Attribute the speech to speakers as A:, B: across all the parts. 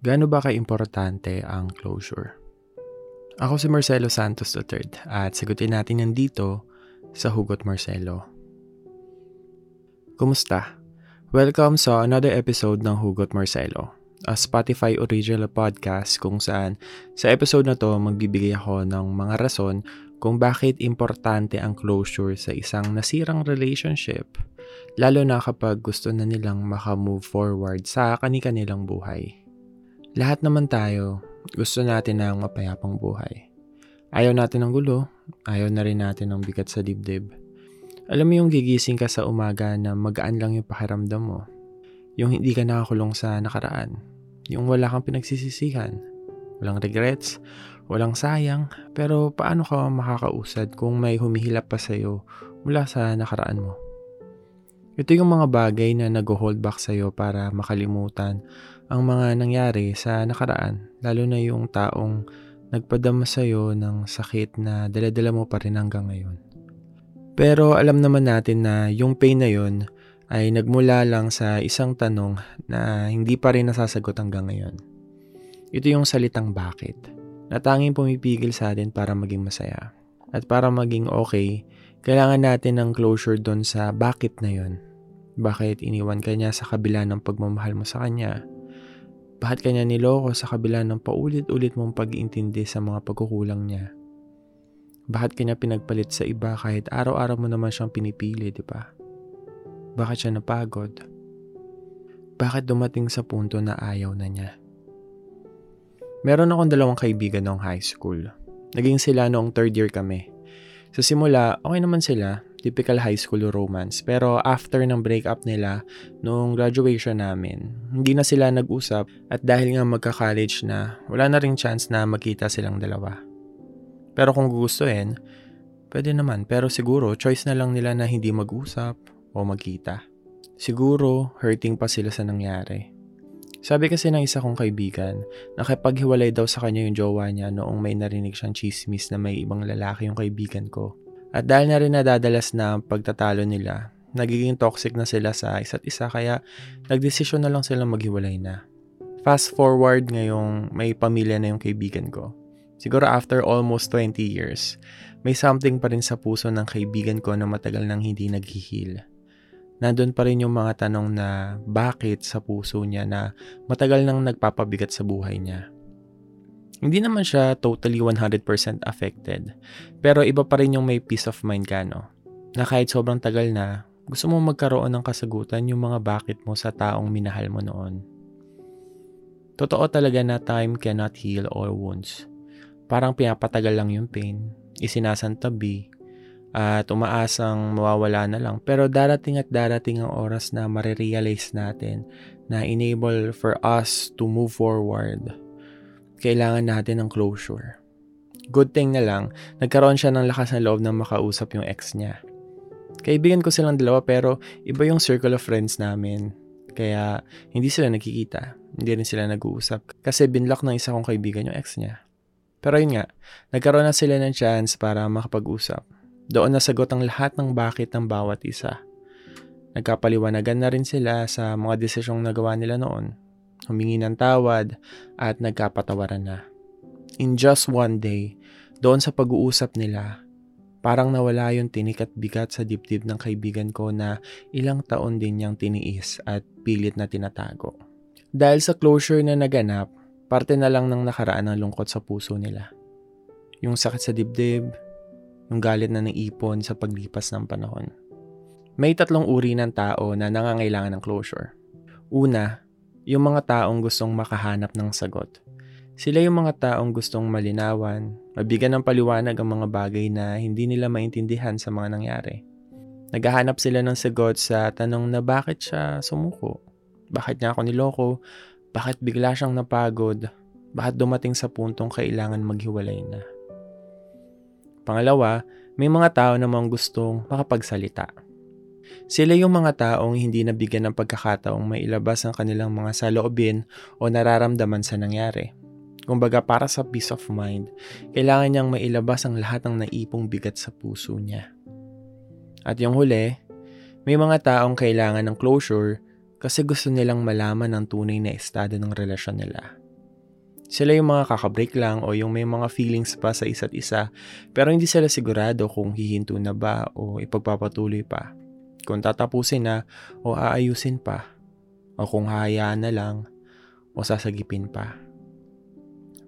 A: Gaano ba ka-importante ang closure? Ako si Marcelo Santos III at sagutin natin yan dito sa Hugot Marcelo. Kumusta? Welcome sa another episode ng Hugot Marcelo, a Spotify original podcast kung saan sa episode na to magbibigay ako ng mga rason kung bakit importante ang closure sa isang nasirang relationship, lalo na kapag gusto na nilang makamove forward sa kani-kanilang buhay. Lahat naman tayo, gusto natin ng mapayapang buhay. Ayaw natin ng gulo, ayaw na rin natin ng bigat sa dibdib. Alam mo yung gigising ka sa umaga na magaan lang yung pakiramdam mo. Yung hindi ka nakakulong sa nakaraan. Yung wala kang pinagsisisihan. Walang regrets, walang sayang, pero paano ka makakausad kung may humihilap pa sa'yo mula sa nakaraan mo? Ito yung mga bagay na nag-hold back sa'yo para makalimutan ang mga nangyari sa nakaraan, lalo na yung taong nagpadama sa'yo ng sakit na daladala mo pa rin hanggang ngayon. Pero alam naman natin na yung pain na yun ay nagmula lang sa isang tanong na hindi pa rin nasasagot hanggang ngayon. Ito yung salitang bakit, na pumipigil sa atin para maging masaya. At para maging okay, kailangan natin ng closure doon sa bakit na yun. Bakit iniwan ka niya sa kabila ng pagmamahal mo sa kanya? Bakit kanya niloko sa kabila ng paulit-ulit mong pag-iintindi sa mga pagkukulang niya? Bakit kanya pinagpalit sa iba kahit araw-araw mo naman siyang pinipili, di ba? Bakit siya napagod? Bakit dumating sa punto na ayaw na niya? Meron akong dalawang kaibigan noong high school. Naging sila noong third year kami. Sa simula, okay naman sila typical high school romance. Pero after ng breakup nila, nung graduation namin, hindi na sila nag-usap at dahil nga magka-college na, wala na ring chance na magkita silang dalawa. Pero kung gugustuhin, pwede naman. Pero siguro, choice na lang nila na hindi mag-usap o magkita. Siguro, hurting pa sila sa nangyari. Sabi kasi ng isa kong kaibigan, nakipaghiwalay daw sa kanya yung jowa niya noong may narinig siyang chismis na may ibang lalaki yung kaibigan ko. At dahil na rin nadadalas na ang pagtatalo nila, nagiging toxic na sila sa isa't isa kaya nagdesisyon na lang silang maghiwalay na. Fast forward ngayong may pamilya na yung kaibigan ko. Siguro after almost 20 years, may something pa rin sa puso ng kaibigan ko na matagal nang hindi naghihil. Nandun pa rin yung mga tanong na bakit sa puso niya na matagal nang nagpapabigat sa buhay niya. Hindi naman siya totally 100% affected. Pero iba pa rin yung may peace of mind ka, no? Na kahit sobrang tagal na, gusto mo magkaroon ng kasagutan yung mga bakit mo sa taong minahal mo noon. Totoo talaga na time cannot heal all wounds. Parang pinapatagal lang yung pain, isinasantabi, at umaasang mawawala na lang. Pero darating at darating ang oras na marirealize natin na enable for us to move forward kailangan natin ng closure. Good thing na lang, nagkaroon siya ng lakas ng loob na makausap yung ex niya. Kaibigan ko silang dalawa pero iba yung circle of friends namin. Kaya hindi sila nagkikita. Hindi rin sila nag-uusap. Kasi binlock ng isa kong kaibigan yung ex niya. Pero yun nga, nagkaroon na sila ng chance para makapag-usap. Doon nasagot ang lahat ng bakit ng bawat isa. Nagkapaliwanagan na rin sila sa mga desisyong nagawa nila noon humingi ng tawad, at nagkapatawaran na. In just one day, doon sa pag-uusap nila, parang nawala yung tinik at bigat sa dibdib ng kaibigan ko na ilang taon din niyang tiniis at pilit na tinatago. Dahil sa closure na naganap, parte na lang ng nakaraan ng lungkot sa puso nila. Yung sakit sa dibdib, yung galit na ipon sa paglipas ng panahon. May tatlong uri ng tao na nangangailangan ng closure. Una, yung mga taong gustong makahanap ng sagot. Sila yung mga taong gustong malinawan, mabigyan ng paliwanag ang mga bagay na hindi nila maintindihan sa mga nangyari. Naghahanap sila ng sagot sa tanong na bakit siya sumuko, bakit niya ako niloko, bakit bigla siyang napagod, bakit dumating sa puntong kailangan maghiwalay na. Pangalawa, may mga tao namang gustong makapagsalita sila yung mga taong hindi nabigyan ng pagkakataong mailabas ang kanilang mga saloobin o nararamdaman sa nangyari. Kumbaga para sa peace of mind, kailangan niyang mailabas ang lahat ng naipong bigat sa puso niya. At yung huli, may mga taong kailangan ng closure kasi gusto nilang malaman ang tunay na estado ng relasyon nila. Sila yung mga kakabreak lang o yung may mga feelings pa sa isa't isa pero hindi sila sigurado kung hihinto na ba o ipagpapatuloy pa. Kung tatapusin na o aayusin pa o kung hahayaan na lang o sasagipin pa.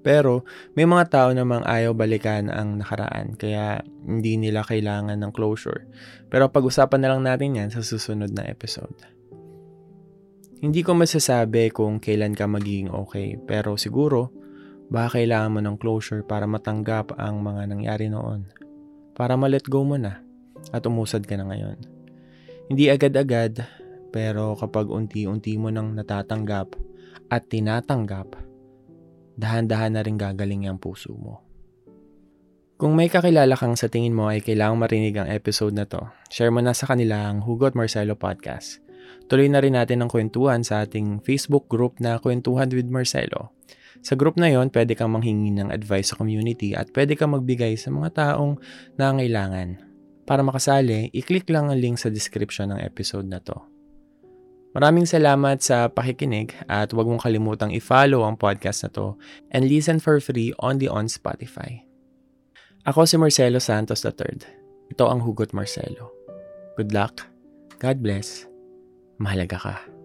A: Pero may mga tao namang ayaw balikan ang nakaraan kaya hindi nila kailangan ng closure. Pero pag-usapan na lang natin yan sa susunod na episode. Hindi ko masasabi kung kailan ka magiging okay, pero siguro baka kailangan mo ng closure para matanggap ang mga nangyari noon. Para ma-let go mo na at umusad ka na ngayon. Hindi agad-agad, pero kapag unti-unti mo nang natatanggap at tinatanggap, dahan-dahan na rin gagaling ang puso mo. Kung may kakilala kang sa tingin mo ay kailangang marinig ang episode na to, share mo na sa kanila ang Hugot Marcelo Podcast. Tuloy na rin natin ang kwentuhan sa ating Facebook group na Kwentuhan with Marcelo. Sa group na yon, pwede kang manghingi ng advice sa community at pwede kang magbigay sa mga taong nangailangan. Para makasali, i-click lang ang link sa description ng episode na to. Maraming salamat sa pakikinig at huwag mong kalimutang i-follow ang podcast na to and listen for free only on Spotify. Ako si Marcelo Santos III. Ito ang Hugot Marcelo. Good luck. God bless. Mahalaga ka.